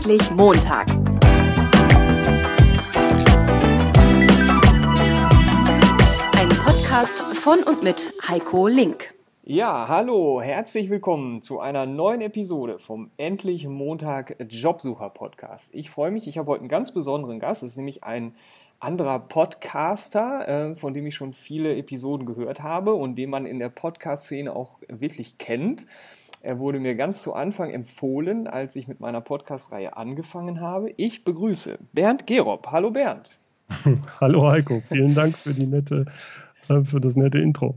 Endlich Montag. Ein Podcast von und mit Heiko Link. Ja, hallo, herzlich willkommen zu einer neuen Episode vom Endlich Montag Jobsucher Podcast. Ich freue mich, ich habe heute einen ganz besonderen Gast, das ist nämlich ein anderer Podcaster, äh, von dem ich schon viele Episoden gehört habe und den man in der Podcast-Szene auch wirklich kennt. Er wurde mir ganz zu Anfang empfohlen, als ich mit meiner Podcast-Reihe angefangen habe. Ich begrüße Bernd Gerob. Hallo Bernd. Hallo Heiko, vielen Dank für die nette, äh, für das nette Intro.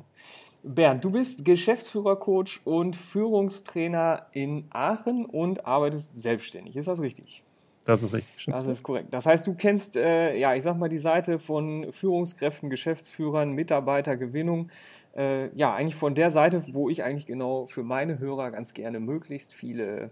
Bernd, du bist Geschäftsführercoach und Führungstrainer in Aachen und arbeitest selbstständig. Ist das richtig? Das ist richtig. Stimmt. Das ist korrekt. Das heißt, du kennst, äh, ja, ich sag mal, die Seite von Führungskräften, Geschäftsführern, Mitarbeitergewinnung. Äh, ja, eigentlich von der Seite, wo ich eigentlich genau für meine Hörer ganz gerne möglichst viele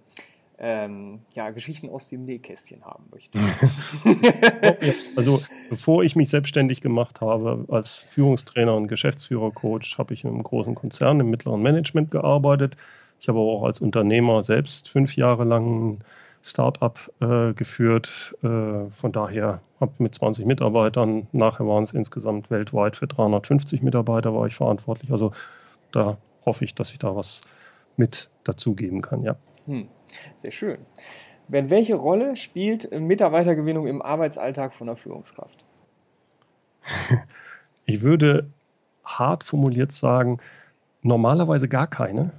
ähm, ja, Geschichten aus dem Nähkästchen haben möchte. also bevor ich mich selbstständig gemacht habe als Führungstrainer und Geschäftsführercoach, habe ich in einem großen Konzern im mittleren Management gearbeitet. Ich habe auch als Unternehmer selbst fünf Jahre lang Startup äh, geführt. Äh, von daher habe mit 20 Mitarbeitern, nachher waren es insgesamt weltweit für 350 Mitarbeiter war ich verantwortlich. Also da hoffe ich, dass ich da was mit dazugeben kann, ja. Hm, sehr schön. Ben, welche Rolle spielt Mitarbeitergewinnung im Arbeitsalltag von der Führungskraft? Ich würde hart formuliert sagen, normalerweise gar keine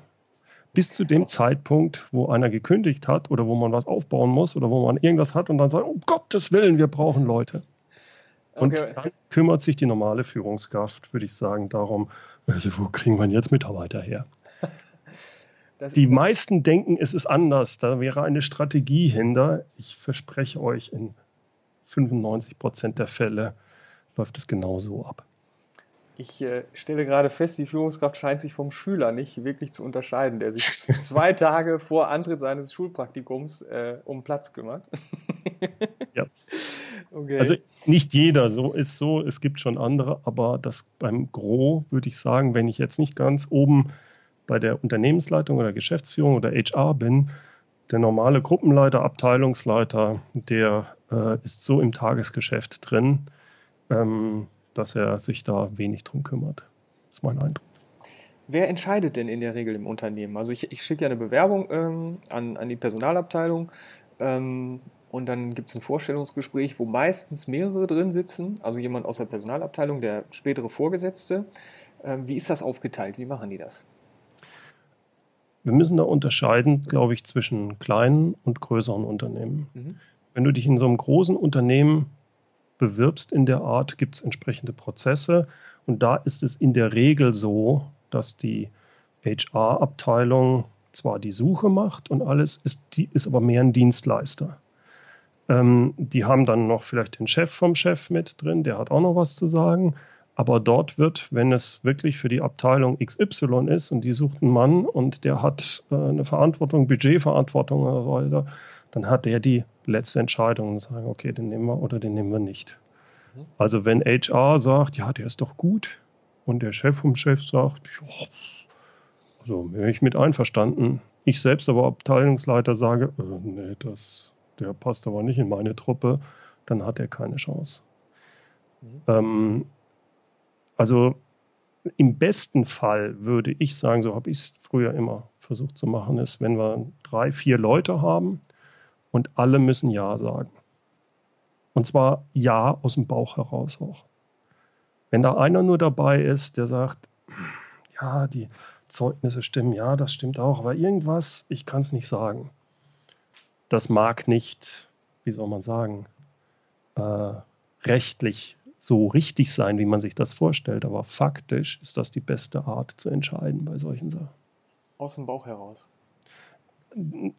bis zu dem Zeitpunkt, wo einer gekündigt hat oder wo man was aufbauen muss oder wo man irgendwas hat und dann sagt, um Gottes Willen, wir brauchen Leute. Und okay. dann kümmert sich die normale Führungskraft, würde ich sagen, darum, also wo kriegen wir jetzt Mitarbeiter her? die meisten denken, es ist anders. Da wäre eine Strategie hinter. Ich verspreche euch, in 95 Prozent der Fälle läuft es genau so ab. Ich äh, stelle gerade fest, die Führungskraft scheint sich vom Schüler nicht wirklich zu unterscheiden, der sich zwei Tage vor Antritt seines Schulpraktikums äh, um Platz kümmert. ja. Okay. Also nicht jeder, so ist so, es gibt schon andere, aber das beim Gros würde ich sagen, wenn ich jetzt nicht ganz oben bei der Unternehmensleitung oder Geschäftsführung oder HR bin, der normale Gruppenleiter, Abteilungsleiter, der äh, ist so im Tagesgeschäft drin. Ähm, dass er sich da wenig drum kümmert. Das ist mein Eindruck. Wer entscheidet denn in der Regel im Unternehmen? Also ich, ich schicke ja eine Bewerbung ähm, an, an die Personalabteilung ähm, und dann gibt es ein Vorstellungsgespräch, wo meistens mehrere drin sitzen, also jemand aus der Personalabteilung, der spätere Vorgesetzte. Ähm, wie ist das aufgeteilt? Wie machen die das? Wir müssen da unterscheiden, glaube ich, zwischen kleinen und größeren Unternehmen. Mhm. Wenn du dich in so einem großen Unternehmen bewirbst in der Art, gibt es entsprechende Prozesse. Und da ist es in der Regel so, dass die HR-Abteilung zwar die Suche macht und alles, ist, die ist aber mehr ein Dienstleister. Ähm, die haben dann noch vielleicht den Chef vom Chef mit drin, der hat auch noch was zu sagen. Aber dort wird, wenn es wirklich für die Abteilung XY ist und die sucht einen Mann und der hat äh, eine Verantwortung, Budgetverantwortung oder so weiter, dann hat der die letzte Entscheidung und sagen, okay, den nehmen wir oder den nehmen wir nicht. Mhm. Also wenn HR sagt, ja, der ist doch gut und der Chef vom Chef sagt, ja, also wäre ich mit einverstanden. Ich selbst aber Abteilungsleiter sage, äh, nee, das, der passt aber nicht in meine Truppe, dann hat er keine Chance. Mhm. Ähm, also im besten Fall würde ich sagen, so habe ich es früher immer versucht zu machen, ist, wenn wir drei, vier Leute haben, und alle müssen Ja sagen. Und zwar Ja aus dem Bauch heraus auch. Wenn da einer nur dabei ist, der sagt, ja, die Zeugnisse stimmen, ja, das stimmt auch, aber irgendwas, ich kann es nicht sagen. Das mag nicht, wie soll man sagen, äh, rechtlich so richtig sein, wie man sich das vorstellt, aber faktisch ist das die beste Art zu entscheiden bei solchen Sachen. Aus dem Bauch heraus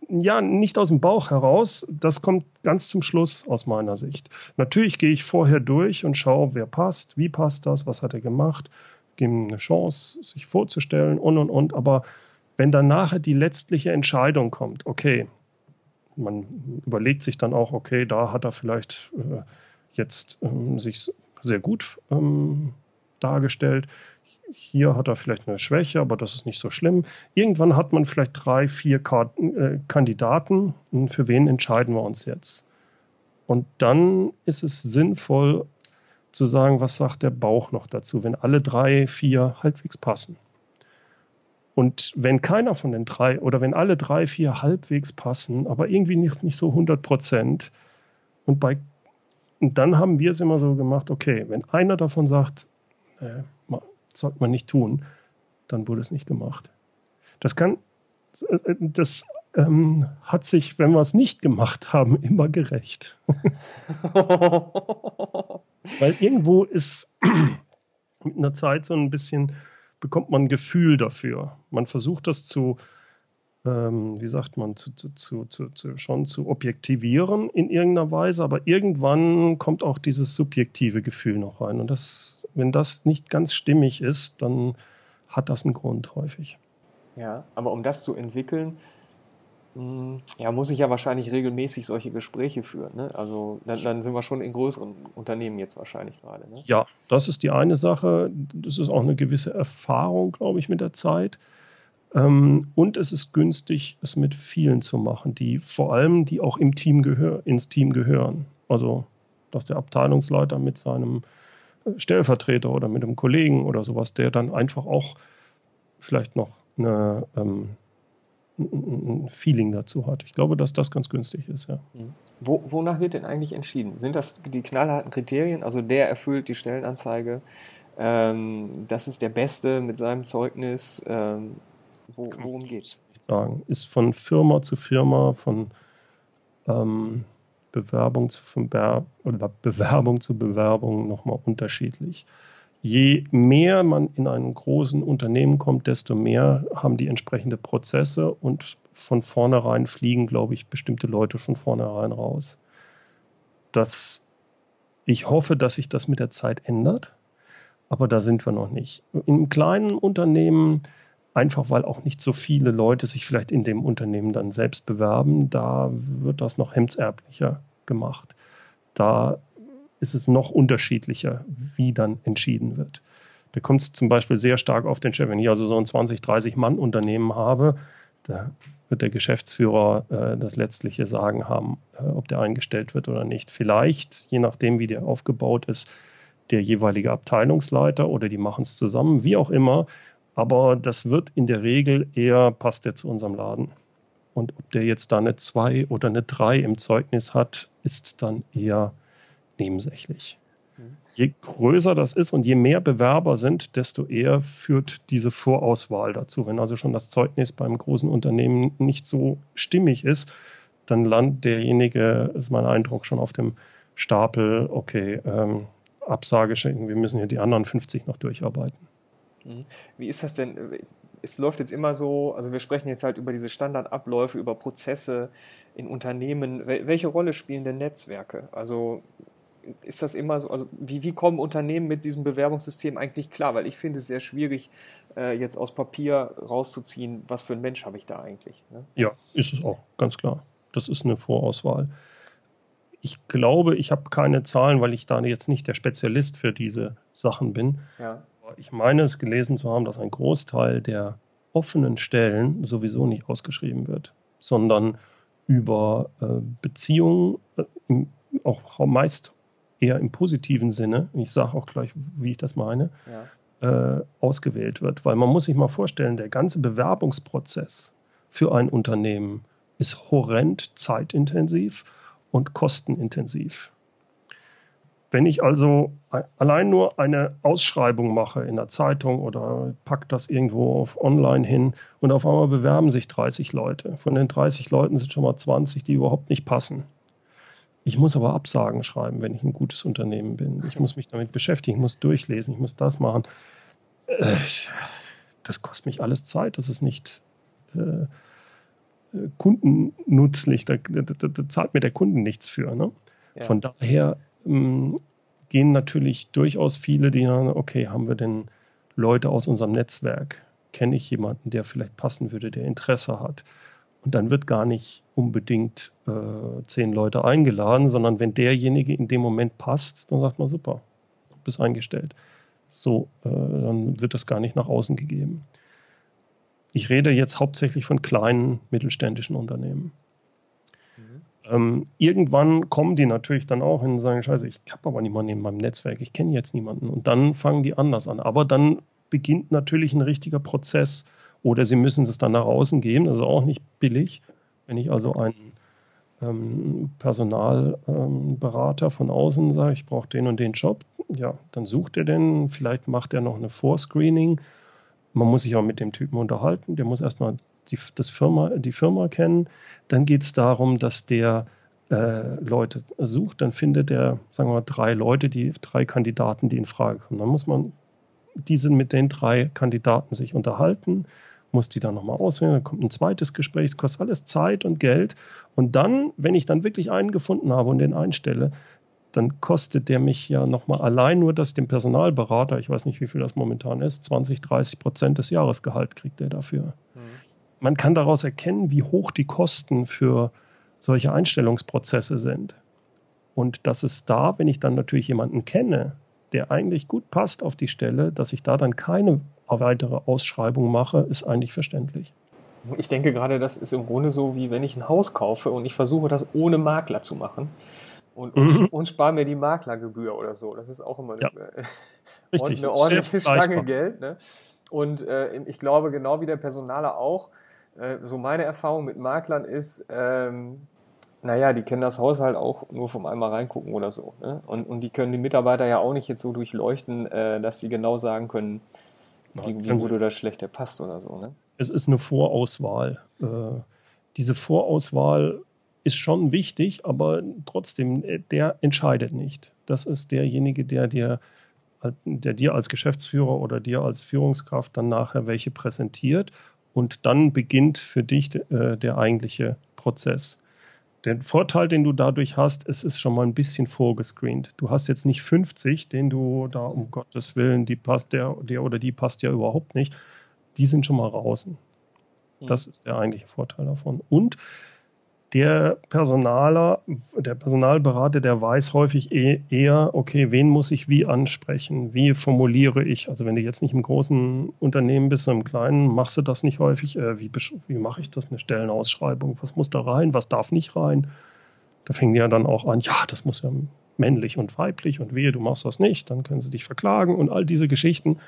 ja, nicht aus dem Bauch heraus. Das kommt ganz zum Schluss aus meiner Sicht. Natürlich gehe ich vorher durch und schaue, wer passt, wie passt das, was hat er gemacht, gebe ihm eine Chance, sich vorzustellen und und und. Aber wenn dann nachher die letztliche Entscheidung kommt, okay, man überlegt sich dann auch, okay, da hat er vielleicht äh, jetzt ähm, sich sehr gut ähm, dargestellt. Hier hat er vielleicht eine Schwäche, aber das ist nicht so schlimm. Irgendwann hat man vielleicht drei, vier äh, Kandidaten. Für wen entscheiden wir uns jetzt? Und dann ist es sinnvoll zu sagen, was sagt der Bauch noch dazu, wenn alle drei, vier halbwegs passen. Und wenn keiner von den drei oder wenn alle drei, vier halbwegs passen, aber irgendwie nicht, nicht so 100 Prozent und und dann haben wir es immer so gemacht, okay, wenn einer davon sagt, äh, sollte man nicht tun, dann wurde es nicht gemacht. Das kann, das ähm, hat sich, wenn wir es nicht gemacht haben, immer gerecht. Weil irgendwo ist mit einer Zeit so ein bisschen, bekommt man ein Gefühl dafür. Man versucht das zu, ähm, wie sagt man, zu, zu, zu, zu, schon zu objektivieren in irgendeiner Weise, aber irgendwann kommt auch dieses subjektive Gefühl noch rein. Und das, wenn das nicht ganz stimmig ist, dann hat das einen Grund häufig. Ja, aber um das zu entwickeln, hm, ja, muss ich ja wahrscheinlich regelmäßig solche Gespräche führen. Ne? Also dann, dann, sind wir schon in größeren Unternehmen jetzt wahrscheinlich gerade. Ne? Ja, das ist die eine Sache. Das ist auch eine gewisse Erfahrung, glaube ich, mit der Zeit. Ähm, und es ist günstig, es mit vielen zu machen, die vor allem, die auch im Team gehör, ins Team gehören. Also, dass der Abteilungsleiter mit seinem Stellvertreter oder mit einem Kollegen oder sowas, der dann einfach auch vielleicht noch eine ähm, ein Feeling dazu hat. Ich glaube, dass das ganz günstig ist, ja. Mhm. Wo, wonach wird denn eigentlich entschieden? Sind das die knallharten Kriterien? Also der erfüllt die Stellenanzeige, ähm, das ist der Beste mit seinem Zeugnis. Ähm, wo, worum geht's? Sagen. Ist von Firma zu Firma, von ähm, Bewerbung zu oder Bewerbung zu Bewerbung nochmal unterschiedlich je mehr man in einem großen Unternehmen kommt, desto mehr haben die entsprechende Prozesse und von vornherein fliegen, glaube ich, bestimmte Leute von vornherein raus. Das, ich hoffe, dass sich das mit der Zeit ändert, aber da sind wir noch nicht. In kleinen Unternehmen, einfach weil auch nicht so viele Leute sich vielleicht in dem Unternehmen dann selbst bewerben, da wird das noch hemdserblicher gemacht. Da ist es noch unterschiedlicher, wie dann entschieden wird. Da kommt es zum Beispiel sehr stark auf den Chef. Wenn ich also so ein 20, 30 Mann-Unternehmen habe, da wird der Geschäftsführer äh, das letztliche Sagen haben, äh, ob der eingestellt wird oder nicht. Vielleicht, je nachdem, wie der aufgebaut ist, der jeweilige Abteilungsleiter oder die machen es zusammen, wie auch immer. Aber das wird in der Regel eher, passt der zu unserem Laden. Und ob der jetzt da eine 2 oder eine 3 im Zeugnis hat, ist dann eher nebensächlich. Mhm. Je größer das ist und je mehr Bewerber sind, desto eher führt diese Vorauswahl dazu. Wenn also schon das Zeugnis beim großen Unternehmen nicht so stimmig ist, dann landet derjenige, ist mein Eindruck, schon auf dem Stapel, okay, ähm, Absage schenken, wir müssen hier die anderen 50 noch durcharbeiten. Mhm. Wie ist das denn? Es läuft jetzt immer so, also wir sprechen jetzt halt über diese Standardabläufe, über Prozesse in Unternehmen. Welche Rolle spielen denn Netzwerke? Also ist das immer so, also wie, wie kommen Unternehmen mit diesem Bewerbungssystem eigentlich klar? Weil ich finde es sehr schwierig, äh, jetzt aus Papier rauszuziehen, was für ein Mensch habe ich da eigentlich. Ne? Ja, ist es auch, ganz klar. Das ist eine Vorauswahl. Ich glaube, ich habe keine Zahlen, weil ich da jetzt nicht der Spezialist für diese Sachen bin. Ja. Ich meine es gelesen zu haben, dass ein Großteil der offenen Stellen sowieso nicht ausgeschrieben wird, sondern über äh, Beziehungen, äh, auch meist eher im positiven Sinne, ich sage auch gleich, wie ich das meine, ja. äh, ausgewählt wird. Weil man muss sich mal vorstellen, der ganze Bewerbungsprozess für ein Unternehmen ist horrend zeitintensiv und kostenintensiv. Wenn ich also allein nur eine Ausschreibung mache in der Zeitung oder packe das irgendwo auf online hin und auf einmal bewerben sich 30 Leute. Von den 30 Leuten sind schon mal 20, die überhaupt nicht passen. Ich muss aber Absagen schreiben, wenn ich ein gutes Unternehmen bin. Ich muss mich damit beschäftigen, ich muss durchlesen, ich muss das machen. Äh, das kostet mich alles Zeit. Das ist nicht äh, äh kundennutzlich. Da, da, da, da, zahlt mir der Kunde nichts für. Ne? Ja. Von daher ähm, gehen natürlich durchaus viele, die sagen, okay, haben wir denn Leute aus unserem Netzwerk? Kenne ich jemanden, der vielleicht passen würde, der Interesse hat? Und dann wird gar nicht unbedingt äh, zehn Leute eingeladen, sondern wenn derjenige in dem Moment passt, dann sagt man super, bist eingestellt. So, äh, dann wird das gar nicht nach außen gegeben. Ich rede jetzt hauptsächlich von kleinen mittelständischen Unternehmen. Ähm, irgendwann kommen die natürlich dann auch und sagen, scheiße, ich habe aber niemanden in meinem Netzwerk, ich kenne jetzt niemanden. Und dann fangen die anders an. Aber dann beginnt natürlich ein richtiger Prozess. Oder sie müssen es dann nach außen geben, das ist auch nicht billig. Wenn ich also einen ähm, Personalberater ähm, von außen sage, ich brauche den und den Job, ja, dann sucht er den, vielleicht macht er noch eine Vorscreening. Man muss sich auch mit dem Typen unterhalten, der muss erstmal die, das Firma, die Firma kennen. Dann geht es darum, dass der äh, Leute sucht, dann findet er, sagen wir mal, drei Leute, die drei Kandidaten, die in Frage kommen. Dann muss man diese mit den drei Kandidaten sich unterhalten, muss die dann nochmal auswählen, dann kommt ein zweites Gespräch, es kostet alles Zeit und Geld. Und dann, wenn ich dann wirklich einen gefunden habe und den einstelle, dann kostet der mich ja nochmal allein nur das dem Personalberater, ich weiß nicht, wie viel das momentan ist, 20, 30 Prozent des Jahresgehalt kriegt der dafür. Man kann daraus erkennen, wie hoch die Kosten für solche Einstellungsprozesse sind. Und dass es da, wenn ich dann natürlich jemanden kenne, der eigentlich gut passt auf die Stelle, dass ich da dann keine weitere Ausschreibung mache, ist eigentlich verständlich. Ich denke gerade, das ist im Grunde so, wie wenn ich ein Haus kaufe und ich versuche, das ohne Makler zu machen und, und, mhm. und spare mir die Maklergebühr oder so. Das ist auch immer ja. eine, Richtig. eine ordentliche Stange Geld. Ne? Und äh, ich glaube, genau wie der Personaler auch, äh, so meine Erfahrung mit Maklern ist, ähm, naja, die kennen das Haus halt auch nur vom einmal reingucken oder so. Ne? Und, und die können die Mitarbeiter ja auch nicht jetzt so durchleuchten, äh, dass sie genau sagen können, wie, wie gut oder schlecht der passt oder so. Ne? Es ist eine Vorauswahl. Äh, diese Vorauswahl ist schon wichtig, aber trotzdem, äh, der entscheidet nicht. Das ist derjenige, der dir, der dir als Geschäftsführer oder dir als Führungskraft dann nachher welche präsentiert und dann beginnt für dich äh, der eigentliche Prozess. Der Vorteil, den du dadurch hast, es ist schon mal ein bisschen vorgescreent. Du hast jetzt nicht 50, den du da um Gottes Willen, die passt, der, der oder die passt ja überhaupt nicht. Die sind schon mal draußen. Das ist der eigentliche Vorteil davon. Und der Personaler, der Personalberater, der weiß häufig eh, eher, okay, wen muss ich wie ansprechen? Wie formuliere ich? Also wenn du jetzt nicht im großen Unternehmen bist, sondern im kleinen, machst du das nicht häufig. Äh, wie, wie mache ich das? Eine Stellenausschreibung? Was muss da rein? Was darf nicht rein? Da fängt ja dann auch an, ja, das muss ja männlich und weiblich und wehe, du machst das nicht, dann können sie dich verklagen und all diese Geschichten.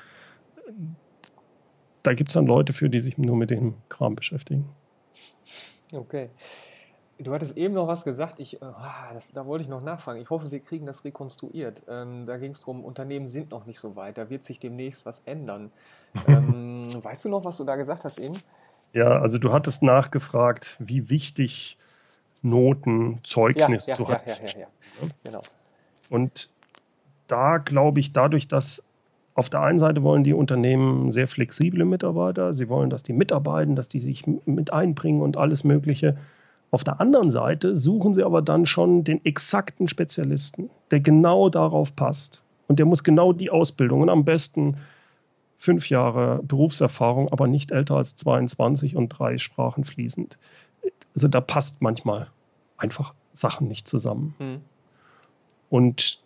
Da gibt es dann Leute für, die sich nur mit dem Kram beschäftigen. Okay. Du hattest eben noch was gesagt, ich, äh, ah, das, da wollte ich noch nachfragen. Ich hoffe, wir kriegen das rekonstruiert. Ähm, da ging es darum, Unternehmen sind noch nicht so weit, da wird sich demnächst was ändern. ähm, weißt du noch, was du da gesagt hast eben? Ja, also du hattest nachgefragt, wie wichtig Noten, Zeugnis ja, ja, so ja, hat. Ja, ja, ja, genau. Und da glaube ich, dadurch, dass auf der einen Seite wollen die Unternehmen sehr flexible Mitarbeiter, sie wollen, dass die mitarbeiten, dass die sich mit einbringen und alles Mögliche. Auf der anderen Seite suchen sie aber dann schon den exakten Spezialisten, der genau darauf passt. Und der muss genau die Ausbildung und am besten fünf Jahre Berufserfahrung, aber nicht älter als 22 und drei Sprachen fließend. Also da passt manchmal einfach Sachen nicht zusammen. Mhm. Und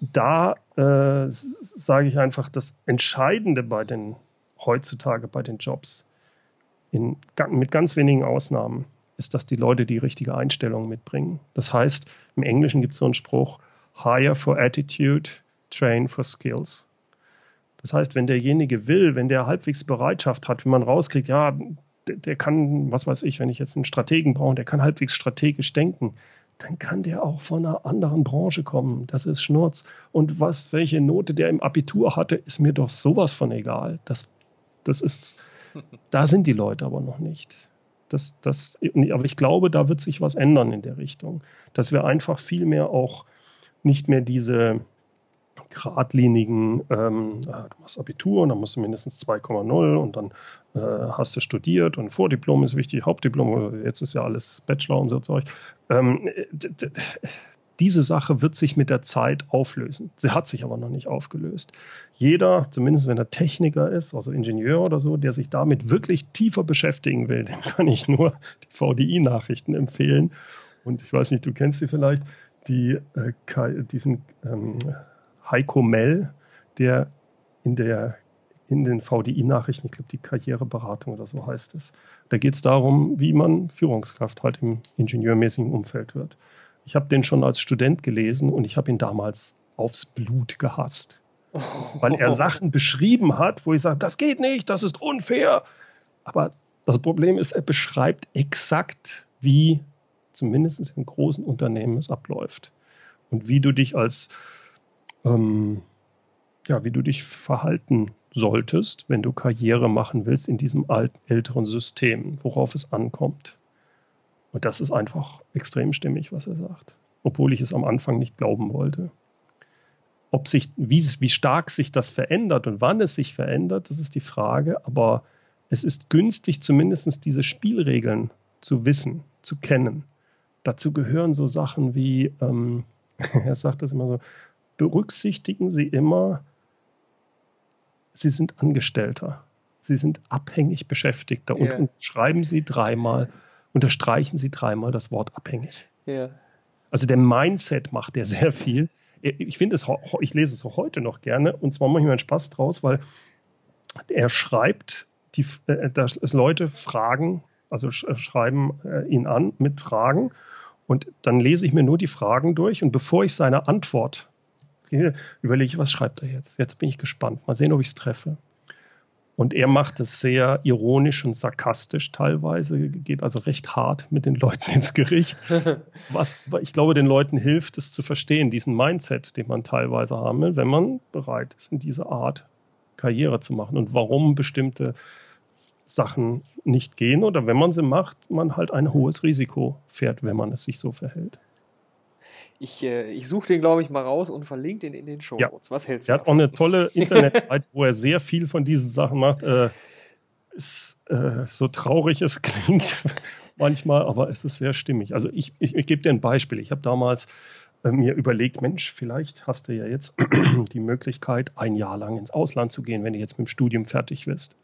da äh, sage ich einfach, das Entscheidende bei den heutzutage bei den Jobs, in, mit ganz wenigen Ausnahmen, ist, dass die Leute die richtige Einstellung mitbringen. Das heißt, im Englischen gibt es so einen Spruch, hire for attitude, train for skills. Das heißt, wenn derjenige will, wenn der halbwegs Bereitschaft hat, wenn man rauskriegt, ja, der, der kann, was weiß ich, wenn ich jetzt einen Strategen brauche, der kann halbwegs strategisch denken, dann kann der auch von einer anderen Branche kommen. Das ist Schnurz. Und was, welche Note der im Abitur hatte, ist mir doch sowas von egal. Das, das ist, da sind die Leute aber noch nicht. Das, das, aber ich glaube, da wird sich was ändern in der Richtung, dass wir einfach viel mehr auch nicht mehr diese geradlinigen, ähm, ah, du machst Abitur und dann musst du mindestens 2,0 und dann äh, hast du studiert und Vordiplom ist wichtig, Hauptdiplom, jetzt ist ja alles Bachelor und so Zeug. Ähm, diese Sache wird sich mit der Zeit auflösen. Sie hat sich aber noch nicht aufgelöst. Jeder, zumindest wenn er Techniker ist, also Ingenieur oder so, der sich damit wirklich tiefer beschäftigen will, dem kann ich nur die VDI-Nachrichten empfehlen. Und ich weiß nicht, du kennst sie vielleicht, die, äh, diesen ähm, Heiko Mell, der in der in den VDI-Nachrichten, ich glaube, die Karriereberatung oder so heißt es. Da geht es darum, wie man Führungskraft halt im ingenieurmäßigen Umfeld wird. Ich habe den schon als Student gelesen und ich habe ihn damals aufs Blut gehasst. Weil er Sachen beschrieben hat, wo ich sage, das geht nicht, das ist unfair. Aber das Problem ist, er beschreibt exakt, wie zumindest in großen Unternehmen es abläuft. Und wie du dich als, ähm, ja, wie du dich verhalten solltest, wenn du Karriere machen willst in diesem alten, älteren System, worauf es ankommt. Und das ist einfach extrem stimmig, was er sagt. Obwohl ich es am Anfang nicht glauben wollte. Ob sich, wie, wie stark sich das verändert und wann es sich verändert, das ist die Frage. Aber es ist günstig, zumindest diese Spielregeln zu wissen, zu kennen. Dazu gehören so Sachen wie, ähm, er sagt das immer so, berücksichtigen Sie immer, Sie sind Angestellter. Sie sind abhängig Beschäftigter yeah. und schreiben Sie dreimal, unterstreichen Sie dreimal das Wort abhängig. Yeah. Also der Mindset macht ja sehr viel. Ich finde es, ich lese es auch heute noch gerne und zwar mache ich mir einen Spaß draus, weil er schreibt, die, äh, dass Leute fragen, also äh, schreiben äh, ihn an mit Fragen und dann lese ich mir nur die Fragen durch und bevor ich seine Antwort überlege was schreibt er jetzt? Jetzt bin ich gespannt. Mal sehen, ob ich es treffe. Und er macht es sehr ironisch und sarkastisch teilweise, geht also recht hart mit den Leuten ins Gericht. Was ich glaube, den Leuten hilft, es zu verstehen, diesen Mindset, den man teilweise haben will, wenn man bereit ist, in dieser Art Karriere zu machen und warum bestimmte Sachen nicht gehen oder wenn man sie macht, man halt ein hohes Risiko fährt, wenn man es sich so verhält. Ich, äh, ich suche den, glaube ich, mal raus und verlinke den in den Show Notes. Ja. Was hältst du? Er hat auch eine tolle Internetseite, wo er sehr viel von diesen Sachen macht. Äh, ist, äh, so traurig es klingt manchmal, aber es ist sehr stimmig. Also ich, ich, ich gebe dir ein Beispiel. Ich habe damals äh, mir überlegt, Mensch, vielleicht hast du ja jetzt die Möglichkeit, ein Jahr lang ins Ausland zu gehen, wenn du jetzt mit dem Studium fertig wirst.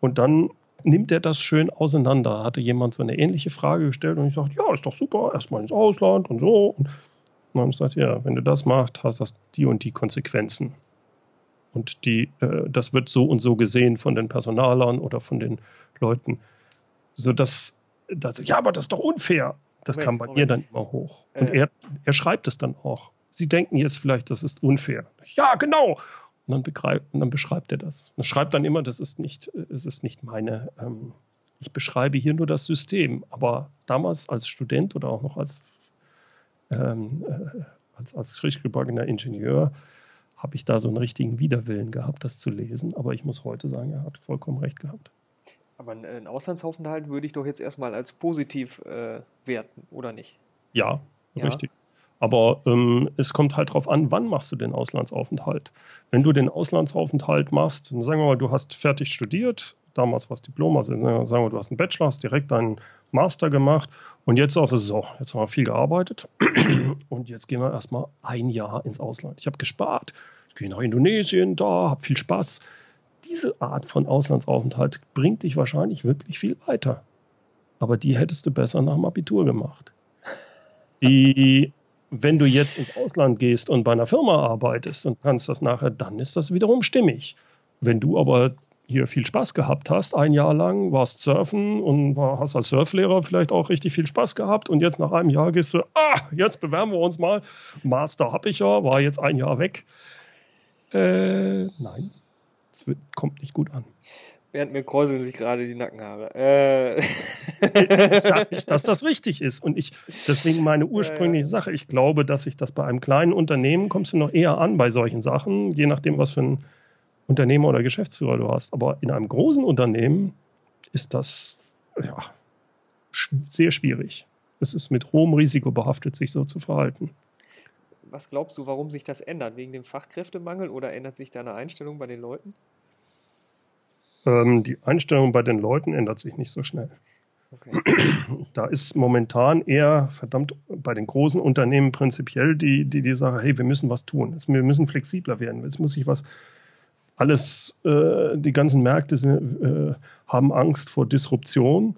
Und dann nimmt er das schön auseinander. Hatte jemand so eine ähnliche Frage gestellt und ich sagte, ja, ist doch super, erstmal ins Ausland und so. Und dann sagt ja, wenn du das machst, hast das die und die Konsequenzen. Und die, äh, das wird so und so gesehen von den Personalern oder von den Leuten. Sodass, dass, ja, aber das ist doch unfair. Das Moment, kam bei Moment. ihr dann immer hoch. Und äh. er, er schreibt es dann auch. Sie denken jetzt vielleicht, das ist unfair. Ja, genau. Und dann, begreif, und dann beschreibt er das. Er schreibt dann immer, das ist nicht, es ist nicht meine, ähm, ich beschreibe hier nur das System. Aber damals als Student oder auch noch als, ähm, äh, als, als frisch gebackener Ingenieur habe ich da so einen richtigen Widerwillen gehabt, das zu lesen. Aber ich muss heute sagen, er hat vollkommen recht gehabt. Aber ein Auslandsaufenthalt würde ich doch jetzt erstmal als positiv äh, werten, oder nicht? Ja, ja, richtig. Aber ähm, es kommt halt darauf an, wann machst du den Auslandsaufenthalt. Wenn du den Auslandsaufenthalt machst, dann sagen wir mal, du hast fertig studiert, damals war es Diplom, also sagen wir, du hast einen Bachelor, hast direkt einen Master gemacht und jetzt auch so, jetzt haben wir viel gearbeitet und jetzt gehen wir erstmal ein Jahr ins Ausland. Ich habe gespart, ich gehe nach Indonesien, da, habe viel Spaß. Diese Art von Auslandsaufenthalt bringt dich wahrscheinlich wirklich viel weiter. Aber die hättest du besser nach dem Abitur gemacht. Die wenn du jetzt ins Ausland gehst und bei einer Firma arbeitest und kannst das nachher, dann ist das wiederum stimmig. Wenn du aber hier viel Spaß gehabt hast, ein Jahr lang, warst surfen und war, hast als Surflehrer vielleicht auch richtig viel Spaß gehabt und jetzt nach einem Jahr gehst du, ah, jetzt bewerben wir uns mal. Master habe ich ja, war jetzt ein Jahr weg. Äh, nein, es kommt nicht gut an. Während mir kräuseln sich gerade die Nackenhaare. Äh. ich sage nicht, dass das richtig ist. Und ich, deswegen meine ursprüngliche Sache, ich glaube, dass sich das bei einem kleinen Unternehmen kommst du noch eher an bei solchen Sachen, je nachdem, was für ein Unternehmer oder Geschäftsführer du hast. Aber in einem großen Unternehmen ist das ja, sehr schwierig. Es ist mit hohem Risiko behaftet, sich so zu verhalten. Was glaubst du, warum sich das ändert? Wegen dem Fachkräftemangel oder ändert sich deine Einstellung bei den Leuten? Ähm, die Einstellung bei den Leuten ändert sich nicht so schnell. Okay. Da ist momentan eher, verdammt, bei den großen Unternehmen prinzipiell die, die, die Sache, hey, wir müssen was tun. Wir müssen flexibler werden. Jetzt muss ich was, alles, äh, die ganzen Märkte sind, äh, haben Angst vor Disruption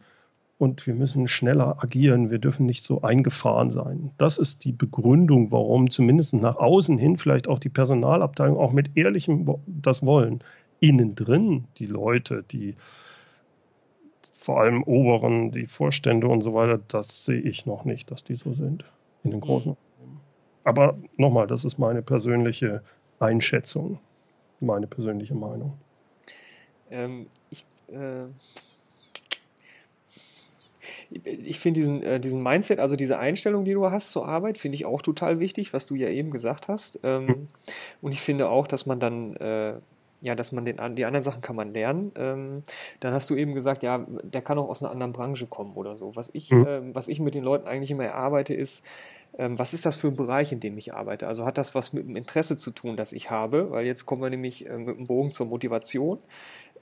und wir müssen schneller agieren, wir dürfen nicht so eingefahren sein. Das ist die Begründung, warum zumindest nach außen hin vielleicht auch die Personalabteilung auch mit ehrlichem das wollen. Innen drin die Leute, die vor allem Oberen, die Vorstände und so weiter, das sehe ich noch nicht, dass die so sind in den großen. Mhm. Aber nochmal, das ist meine persönliche Einschätzung, meine persönliche Meinung. Ähm, ich äh, ich finde diesen, äh, diesen Mindset, also diese Einstellung, die du hast zur Arbeit, finde ich auch total wichtig, was du ja eben gesagt hast. Ähm, mhm. Und ich finde auch, dass man dann, äh, ja, dass man den, die anderen Sachen kann man lernen. Ähm, dann hast du eben gesagt, ja, der kann auch aus einer anderen Branche kommen oder so. Was ich, mhm. äh, was ich mit den Leuten eigentlich immer erarbeite, ist, ähm, was ist das für ein Bereich, in dem ich arbeite? Also hat das was mit dem Interesse zu tun, das ich habe? Weil jetzt kommen wir nämlich äh, mit dem Bogen zur Motivation.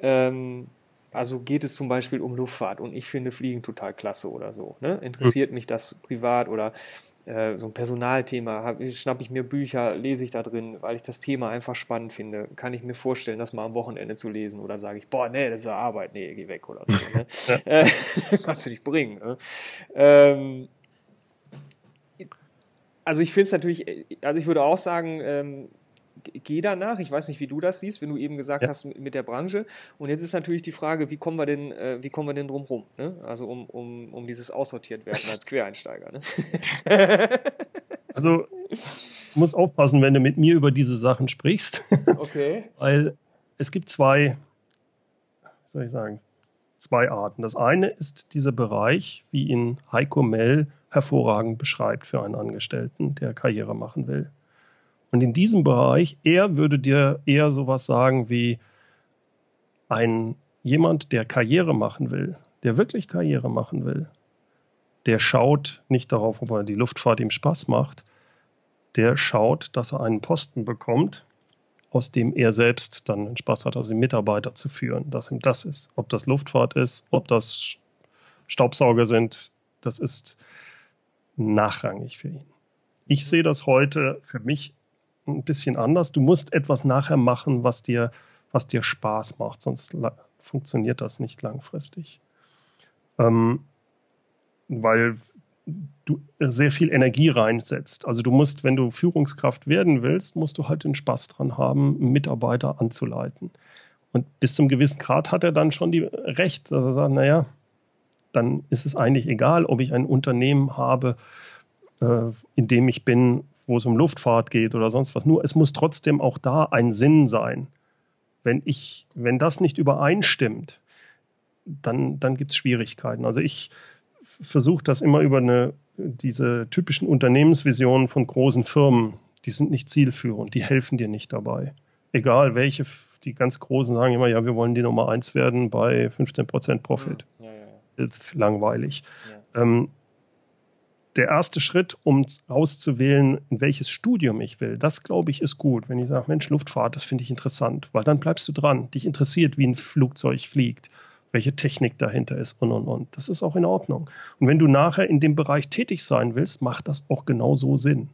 Ähm, also geht es zum Beispiel um Luftfahrt und ich finde Fliegen total klasse oder so. Ne? Interessiert mich das privat oder so ein Personalthema, schnappe ich mir Bücher, lese ich da drin, weil ich das Thema einfach spannend finde. Kann ich mir vorstellen, das mal am Wochenende zu lesen oder sage ich, boah, nee, das ist ja Arbeit, nee, geh weg oder so. Ne? äh, kannst du nicht bringen. Ne? Ähm, also ich finde es natürlich, also ich würde auch sagen, ähm, geh danach. Ich weiß nicht, wie du das siehst, wenn du eben gesagt ja. hast mit der Branche. Und jetzt ist natürlich die Frage, wie kommen wir denn, äh, wie kommen wir denn drum rum? Ne? Also um, um, um dieses aussortiert werden als Quereinsteiger. Ne? also muss aufpassen, wenn du mit mir über diese Sachen sprichst. Okay. Weil es gibt zwei, wie soll ich sagen, zwei Arten. Das eine ist dieser Bereich, wie ihn Heiko Mell hervorragend beschreibt für einen Angestellten, der Karriere machen will. Und in diesem Bereich, er würde dir eher sowas sagen wie ein jemand, der Karriere machen will, der wirklich Karriere machen will, der schaut nicht darauf, ob er die Luftfahrt ihm Spaß macht, der schaut, dass er einen Posten bekommt, aus dem er selbst dann Spaß hat, also Mitarbeiter zu führen, dass ihm das ist. Ob das Luftfahrt ist, ob das Staubsauger sind, das ist nachrangig für ihn. Ich sehe das heute für mich ein bisschen anders. Du musst etwas nachher machen, was dir, was dir Spaß macht, sonst funktioniert das nicht langfristig. Ähm, weil du sehr viel Energie reinsetzt. Also du musst, wenn du Führungskraft werden willst, musst du halt den Spaß dran haben, Mitarbeiter anzuleiten. Und bis zum gewissen Grad hat er dann schon die Recht, dass er sagt, naja, dann ist es eigentlich egal, ob ich ein Unternehmen habe, äh, in dem ich bin, wo es um Luftfahrt geht oder sonst was. Nur es muss trotzdem auch da ein Sinn sein. Wenn ich, wenn das nicht übereinstimmt, dann, dann gibt es Schwierigkeiten. Also ich versuche das immer über eine, diese typischen Unternehmensvisionen von großen Firmen, die sind nicht zielführend, die helfen dir nicht dabei. Egal welche, die ganz Großen sagen immer, ja, wir wollen die Nummer eins werden bei 15% Profit. Ja, ja, ja. Langweilig. Ähm, der erste Schritt, um auszuwählen, in welches Studium ich will, das glaube ich ist gut. Wenn ich sage, Mensch, Luftfahrt, das finde ich interessant, weil dann bleibst du dran. Dich interessiert, wie ein Flugzeug fliegt, welche Technik dahinter ist und und und. Das ist auch in Ordnung. Und wenn du nachher in dem Bereich tätig sein willst, macht das auch genauso Sinn.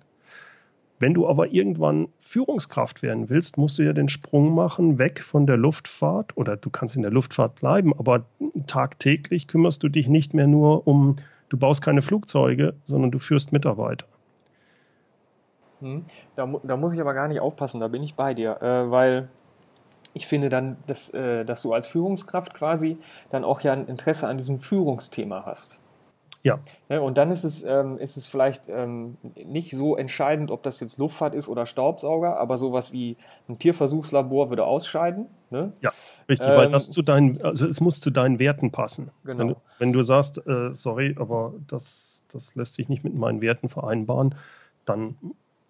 Wenn du aber irgendwann Führungskraft werden willst, musst du ja den Sprung machen, weg von der Luftfahrt oder du kannst in der Luftfahrt bleiben, aber tagtäglich kümmerst du dich nicht mehr nur um Du baust keine Flugzeuge, sondern du führst Mitarbeiter. Hm. Da, da, muss ich aber gar nicht aufpassen, da bin ich bei dir, äh, weil ich finde dann, dass, äh, dass du als Führungskraft quasi dann auch ja ein Interesse an diesem Führungsthema hast. Ja. Ne, und dann ist es, ähm, ist es vielleicht ähm, nicht so entscheidend, ob das jetzt Luftfahrt ist oder Staubsauger, aber sowas wie ein Tierversuchslabor würde ausscheiden. Ne? Ja, richtig, ähm, weil das zu deinen, also es muss zu deinen Werten passen. Genau. Wenn, wenn du sagst, äh, sorry, aber das, das lässt sich nicht mit meinen Werten vereinbaren, dann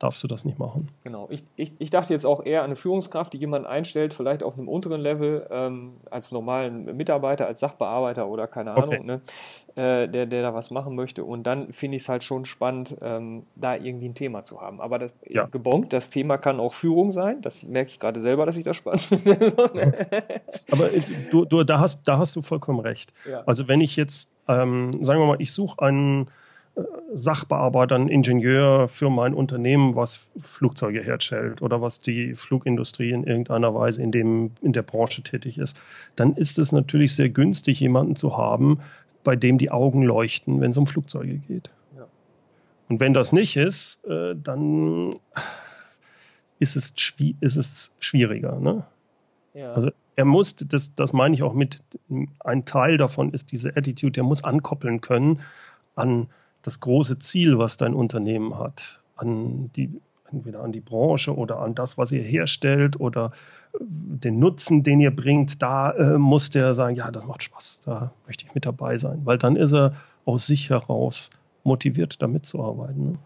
darfst du das nicht machen. Genau. Ich, ich, ich dachte jetzt auch eher an eine Führungskraft, die jemanden einstellt, vielleicht auf einem unteren Level, ähm, als normalen Mitarbeiter, als Sachbearbeiter oder keine Ahnung, okay. ne? äh, der, der da was machen möchte. Und dann finde ich es halt schon spannend, ähm, da irgendwie ein Thema zu haben. Aber das ja. gebongt, das Thema kann auch Führung sein. Das merke ich gerade selber, dass ich das spannend finde. Aber äh, du, du, da, hast, da hast du vollkommen recht. Ja. Also wenn ich jetzt, ähm, sagen wir mal, ich suche einen Sachbearbeiter, ein Ingenieur für mein Unternehmen, was Flugzeuge herstellt oder was die Flugindustrie in irgendeiner Weise in, dem, in der Branche tätig ist, dann ist es natürlich sehr günstig, jemanden zu haben, bei dem die Augen leuchten, wenn es um Flugzeuge geht. Ja. Und wenn das nicht ist, äh, dann ist es, ist es schwieriger. Ne? Ja. Also er muss, das, das meine ich auch mit, ein Teil davon ist diese Attitude, der muss ankoppeln können an das große Ziel, was dein Unternehmen hat, an die, entweder an die Branche oder an das, was ihr herstellt oder äh, den Nutzen, den ihr bringt, da äh, muss der sagen, ja, das macht Spaß, da möchte ich mit dabei sein, weil dann ist er aus sich heraus motiviert, damit zu arbeiten. Ne?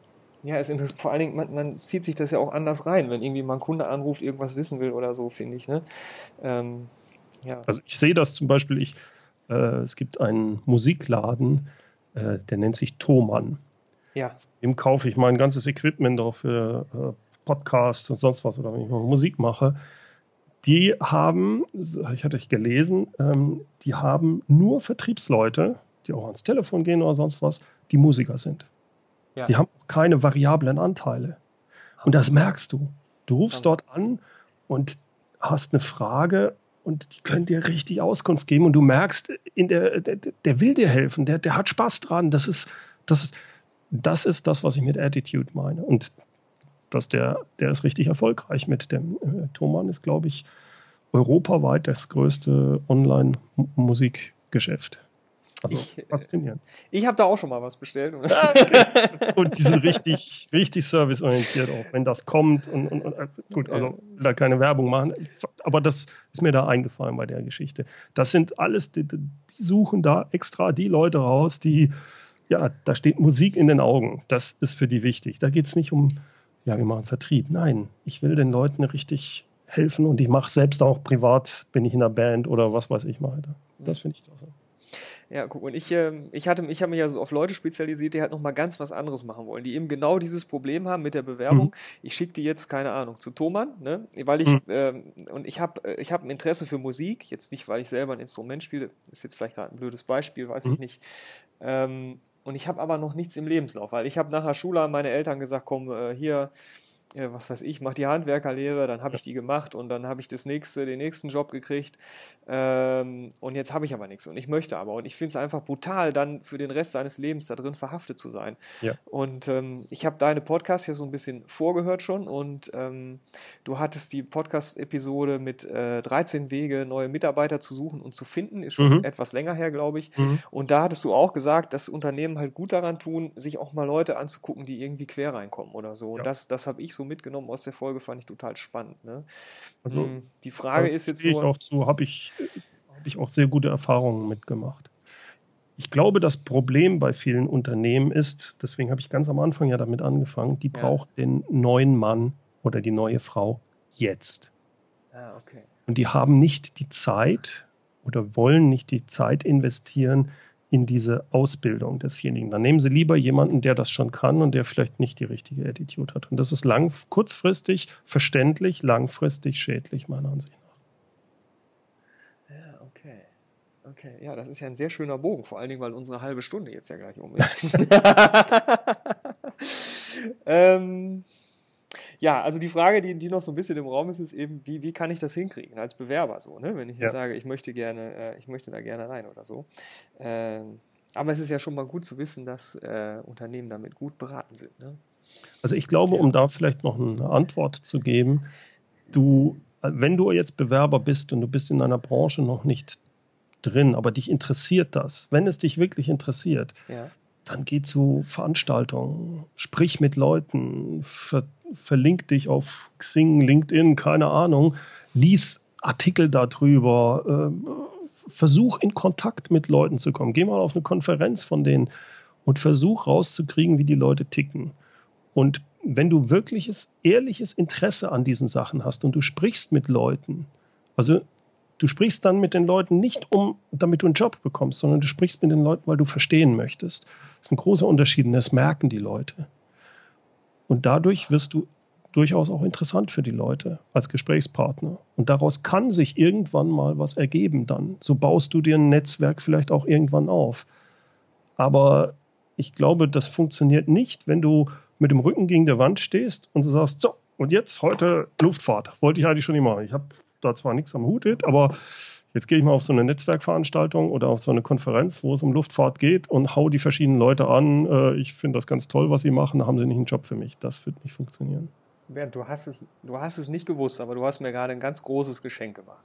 Ja, es ist vor allen Dingen, man, man, zieht sich das ja auch anders rein, wenn irgendwie mal ein Kunde anruft, irgendwas wissen will oder so, finde ich. Ne? Ähm, ja. Also ich sehe das zum Beispiel, ich, äh, es gibt einen Musikladen, äh, der nennt sich Thomann. Ja. Dem kaufe ich mein ganzes Equipment auch für äh, Podcasts und sonst was oder wenn ich mal Musik mache. Die haben, ich hatte ich gelesen, ähm, die haben nur Vertriebsleute, die auch ans Telefon gehen oder sonst was, die Musiker sind. Ja. Die haben keine variablen Anteile. Und das merkst du. Du rufst dort an und hast eine Frage und die können dir richtig Auskunft geben und du merkst, in der, der, der will dir helfen, der, der hat Spaß dran. Das ist, das ist, das ist das, was ich mit Attitude meine. Und dass der, der ist richtig erfolgreich mit dem äh, Thomann, ist, glaube ich, europaweit das größte Online-Musikgeschäft. Also ich, äh, faszinierend. Ich habe da auch schon mal was bestellt. Ah, und die sind richtig, richtig serviceorientiert auch, wenn das kommt. Und, und, und äh, gut, also da keine Werbung machen. Aber das ist mir da eingefallen bei der Geschichte. Das sind alles, die, die suchen da extra die Leute raus, die, ja, da steht Musik in den Augen. Das ist für die wichtig. Da geht es nicht um, ja, wir machen Vertrieb. Nein, ich will den Leuten richtig helfen und ich mache selbst auch privat, bin ich in einer Band oder was weiß ich mal. Das finde ich klasse. Ja, guck, und ich, äh, ich hatte, ich habe mich ja so auf Leute spezialisiert, die halt nochmal ganz was anderes machen wollen, die eben genau dieses Problem haben mit der Bewerbung. Mhm. Ich schicke die jetzt, keine Ahnung, zu Thomann, ne? Weil ich, mhm. ähm, und ich habe äh, ich hab ein Interesse für Musik, jetzt nicht, weil ich selber ein Instrument spiele, ist jetzt vielleicht gerade ein blödes Beispiel, weiß mhm. ich nicht. Ähm, und ich habe aber noch nichts im Lebenslauf, weil ich habe nachher Schule an meine Eltern gesagt, komm, äh, hier, äh, was weiß ich, mach die Handwerkerlehre, dann habe ich die gemacht und dann habe ich das nächste, den nächsten Job gekriegt ähm, und jetzt habe ich aber nichts und ich möchte aber und ich finde es einfach brutal, dann für den Rest seines Lebens da drin verhaftet zu sein. Ja. Und ähm, ich habe deine Podcast ja so ein bisschen vorgehört schon und ähm, du hattest die Podcast-Episode mit äh, 13 Wege, neue Mitarbeiter zu suchen und zu finden, ist schon mhm. etwas länger her, glaube ich. Mhm. Und da hattest du auch gesagt, dass Unternehmen halt gut daran tun, sich auch mal Leute anzugucken, die irgendwie quer reinkommen oder so. Ja. Und das, das habe ich so mitgenommen aus der Folge, fand ich total spannend. Ne? Also, hm, die Frage ist jetzt nur. Ich auch zu, habe ich, hab ich auch sehr gute Erfahrungen mitgemacht. Ich glaube, das Problem bei vielen Unternehmen ist, deswegen habe ich ganz am Anfang ja damit angefangen, die ja. braucht den neuen Mann oder die neue Frau jetzt. Ah, okay. Und die haben nicht die Zeit oder wollen nicht die Zeit investieren, in diese Ausbildung desjenigen. Dann nehmen Sie lieber jemanden, der das schon kann und der vielleicht nicht die richtige Attitude hat. Und das ist lang, kurzfristig verständlich, langfristig schädlich, meiner Ansicht nach. Ja, okay. Okay, ja, das ist ja ein sehr schöner Bogen, vor allen Dingen, weil unsere halbe Stunde jetzt ja gleich um ist. ähm, ja, also die Frage, die, die noch so ein bisschen im Raum ist, ist eben, wie, wie kann ich das hinkriegen als Bewerber so, ne? Wenn ich jetzt ja. sage, ich möchte gerne, äh, ich möchte da gerne rein oder so. Ähm, aber es ist ja schon mal gut zu wissen, dass äh, Unternehmen damit gut beraten sind. Ne? Also ich glaube, ja. um da vielleicht noch eine Antwort zu geben, du, wenn du jetzt Bewerber bist und du bist in einer Branche noch nicht drin, aber dich interessiert das, wenn es dich wirklich interessiert, ja. dann geh zu Veranstaltungen, sprich mit Leuten, ver verlink dich auf Xing, LinkedIn, keine Ahnung, lies Artikel darüber, äh, versuch in Kontakt mit Leuten zu kommen. Geh mal auf eine Konferenz von denen und versuch rauszukriegen, wie die Leute ticken. Und wenn du wirkliches, ehrliches Interesse an diesen Sachen hast und du sprichst mit Leuten, also du sprichst dann mit den Leuten nicht um, damit du einen Job bekommst, sondern du sprichst mit den Leuten, weil du verstehen möchtest. Das ist ein großer Unterschied und das merken die Leute. Und dadurch wirst du durchaus auch interessant für die Leute als Gesprächspartner. Und daraus kann sich irgendwann mal was ergeben dann. So baust du dir ein Netzwerk vielleicht auch irgendwann auf. Aber ich glaube, das funktioniert nicht, wenn du mit dem Rücken gegen der Wand stehst und du sagst, so, und jetzt heute Luftfahrt. Wollte ich eigentlich schon immer. Ich habe da zwar nichts am Hut, aber Jetzt gehe ich mal auf so eine Netzwerkveranstaltung oder auf so eine Konferenz, wo es um Luftfahrt geht und hau die verschiedenen Leute an. Äh, ich finde das ganz toll, was sie machen. Da haben sie nicht einen Job für mich. Das wird nicht funktionieren. Bernd, du hast, es, du hast es nicht gewusst, aber du hast mir gerade ein ganz großes Geschenk gemacht.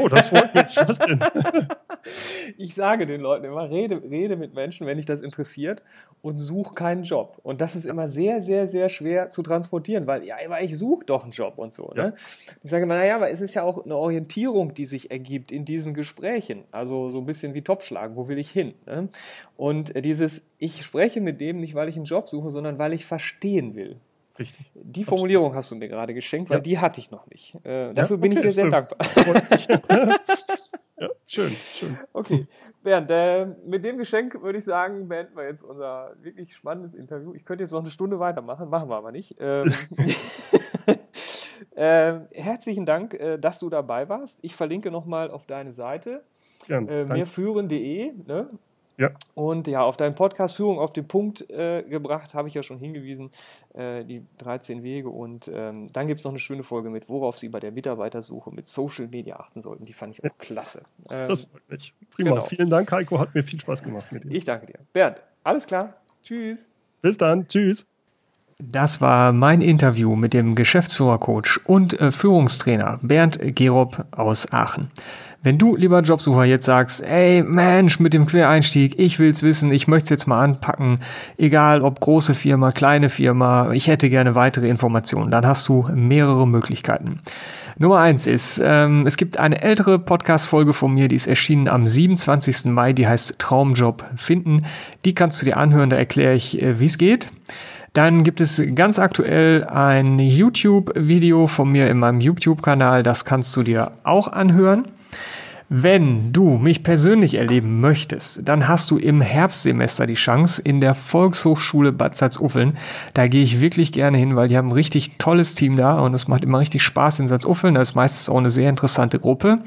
Oh, das freut mich. Was denn? Ich sage den Leuten immer, rede, rede mit Menschen, wenn dich das interessiert und such keinen Job. Und das ist immer sehr, sehr, sehr schwer zu transportieren, weil ja, aber ich suche doch einen Job und so. Ne? Ja. Ich sage immer, naja, aber es ist ja auch eine Orientierung, die sich ergibt in diesen Gesprächen. Also so ein bisschen wie Topfschlagen, wo will ich hin? Ne? Und dieses, ich spreche mit dem nicht, weil ich einen Job suche, sondern weil ich verstehen will. Richtig. Die Formulierung hast du mir gerade geschenkt, weil ja. die hatte ich noch nicht. Äh, dafür ja, okay, bin ich dir sehr dankbar. ja, schön, schön. Okay, Bernd, äh, mit dem Geschenk würde ich sagen, beenden wir jetzt unser wirklich spannendes Interview. Ich könnte jetzt noch eine Stunde weitermachen, machen wir aber nicht. Ähm, äh, herzlichen Dank, äh, dass du dabei warst. Ich verlinke nochmal auf deine Seite. Ja, äh, mehrführen.de. Ne? Ja. Und ja, auf deinen Podcast Führung auf den Punkt äh, gebracht, habe ich ja schon hingewiesen, äh, die 13 Wege. Und ähm, dann gibt es noch eine schöne Folge mit, worauf Sie bei der Mitarbeitersuche mit Social Media achten sollten. Die fand ich auch klasse. Ähm, das freut mich. Prima. Genau. Vielen Dank, Heiko. Hat mir viel Spaß gemacht mit dir. Ich danke dir. Bernd, alles klar. Tschüss. Bis dann. Tschüss. Das war mein Interview mit dem Geschäftsführercoach und äh, Führungstrainer Bernd Gerob aus Aachen. Wenn du, lieber Jobsucher, jetzt sagst, ey Mensch, mit dem Quereinstieg, ich will's wissen, ich möchte jetzt mal anpacken, egal ob große Firma, kleine Firma, ich hätte gerne weitere Informationen, dann hast du mehrere Möglichkeiten. Nummer eins ist, ähm, es gibt eine ältere Podcast-Folge von mir, die ist erschienen am 27. Mai, die heißt Traumjob finden. Die kannst du dir anhören, da erkläre ich, äh, wie es geht. Dann gibt es ganz aktuell ein YouTube-Video von mir in meinem YouTube-Kanal, das kannst du dir auch anhören. Wenn du mich persönlich erleben möchtest, dann hast du im Herbstsemester die Chance in der Volkshochschule Bad Salzuffeln. Da gehe ich wirklich gerne hin, weil die haben ein richtig tolles Team da und es macht immer richtig Spaß in Salzuffeln. Da ist meistens auch eine sehr interessante Gruppe.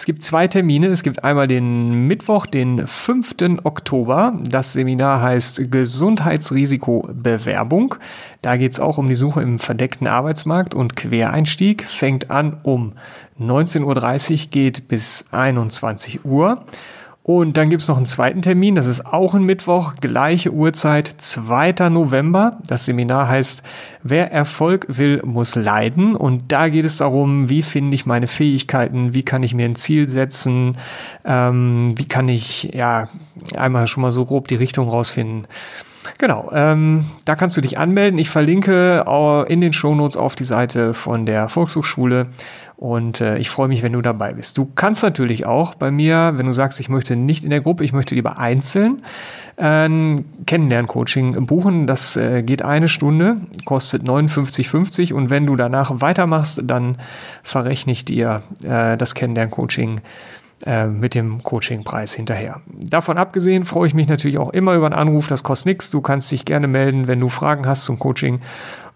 Es gibt zwei Termine. Es gibt einmal den Mittwoch, den 5. Oktober. Das Seminar heißt Gesundheitsrisikobewerbung. Da geht es auch um die Suche im verdeckten Arbeitsmarkt und Quereinstieg. Fängt an um 19.30 Uhr, geht bis 21 Uhr. Und dann gibt es noch einen zweiten Termin, das ist auch ein Mittwoch, gleiche Uhrzeit, 2. November. Das Seminar heißt, wer Erfolg will, muss leiden. Und da geht es darum, wie finde ich meine Fähigkeiten, wie kann ich mir ein Ziel setzen, ähm, wie kann ich ja einmal schon mal so grob die Richtung rausfinden. Genau, ähm, da kannst du dich anmelden. Ich verlinke in den Shownotes auf die Seite von der Volkshochschule und äh, ich freue mich, wenn du dabei bist. Du kannst natürlich auch bei mir, wenn du sagst, ich möchte nicht in der Gruppe, ich möchte lieber einzeln ein Kennenlern-Coaching buchen. Das äh, geht eine Stunde, kostet 59,50 und wenn du danach weitermachst, dann verrechne ich dir äh, das Kennenlern-Coaching äh, mit dem Coachingpreis hinterher. Davon abgesehen freue ich mich natürlich auch immer über einen Anruf, das kostet nichts. Du kannst dich gerne melden, wenn du Fragen hast zum Coaching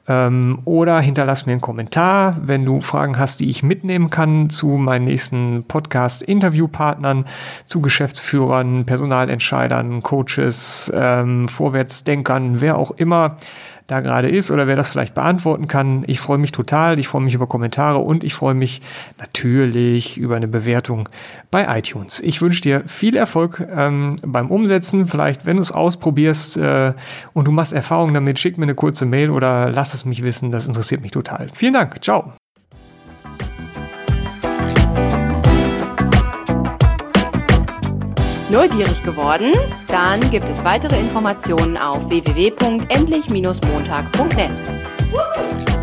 ähm, oder hinterlass mir einen Kommentar, wenn du Fragen hast, die ich mitnehmen kann zu meinen nächsten Podcast-Interviewpartnern, zu Geschäftsführern, Personalentscheidern, Coaches, ähm, Vorwärtsdenkern, wer auch immer da gerade ist oder wer das vielleicht beantworten kann. Ich freue mich total, ich freue mich über Kommentare und ich freue mich natürlich über eine Bewertung bei iTunes. Ich wünsche dir viel Erfolg ähm, beim Umsetzen. Vielleicht, wenn du es ausprobierst äh, und du machst Erfahrungen damit, schick mir eine kurze Mail oder lass es mich wissen. Das interessiert mich total. Vielen Dank. Ciao. Neugierig geworden? Dann gibt es weitere Informationen auf www.endlich-montag.net.